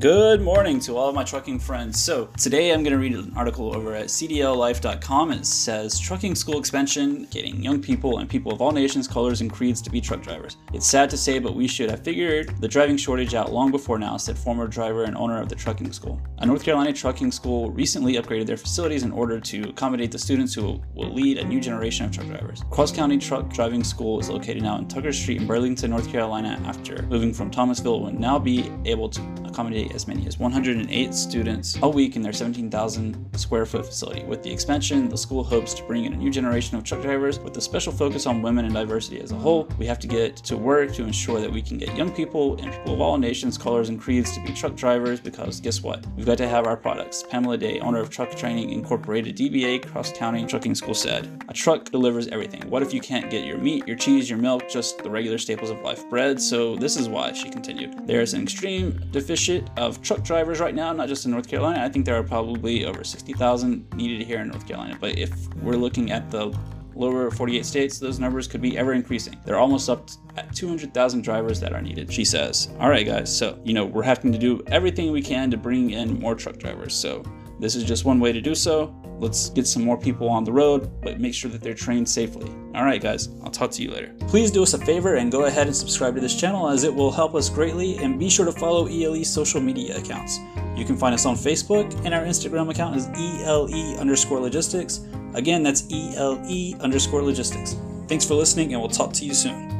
Good morning to all of my trucking friends. So, today I'm going to read an article over at CDLLife.com. It says Trucking School Expansion Getting Young People and People of All Nations, Colors, and Creeds to be Truck Drivers. It's sad to say, but we should have figured the driving shortage out long before now, said former driver and owner of the trucking school. A North Carolina trucking school recently upgraded their facilities in order to accommodate the students who will lead a new generation of truck drivers. Cross County Truck Driving School is located now in Tucker Street in Burlington, North Carolina, after moving from Thomasville, will now be able to accommodate as many as 108 students a week in their 17,000 square foot facility. With the expansion, the school hopes to bring in a new generation of truck drivers with a special focus on women and diversity as a whole. We have to get to work to ensure that we can get young people and people of all nations, colors, and creeds to be truck drivers because guess what? We've got to have our products. Pamela Day, owner of Truck Training Incorporated DBA Cross County Trucking School said, A truck delivers everything. What if you can't get your meat, your cheese, your milk, just the regular staples of life? Bread. So this is why, she continued. There's an extreme deficit of truck drivers right now, not just in North Carolina. I think there are probably over 60,000 needed here in North Carolina. But if we're looking at the lower 48 states, those numbers could be ever increasing. They're almost up at 200,000 drivers that are needed, she says. All right, guys, so, you know, we're having to do everything we can to bring in more truck drivers. So, this is just one way to do so. Let's get some more people on the road, but make sure that they're trained safely. All right, guys, I'll talk to you later. Please do us a favor and go ahead and subscribe to this channel as it will help us greatly, and be sure to follow ELE's social media accounts. You can find us on Facebook, and our Instagram account is ELE underscore logistics. Again, that's ELE underscore logistics. Thanks for listening, and we'll talk to you soon.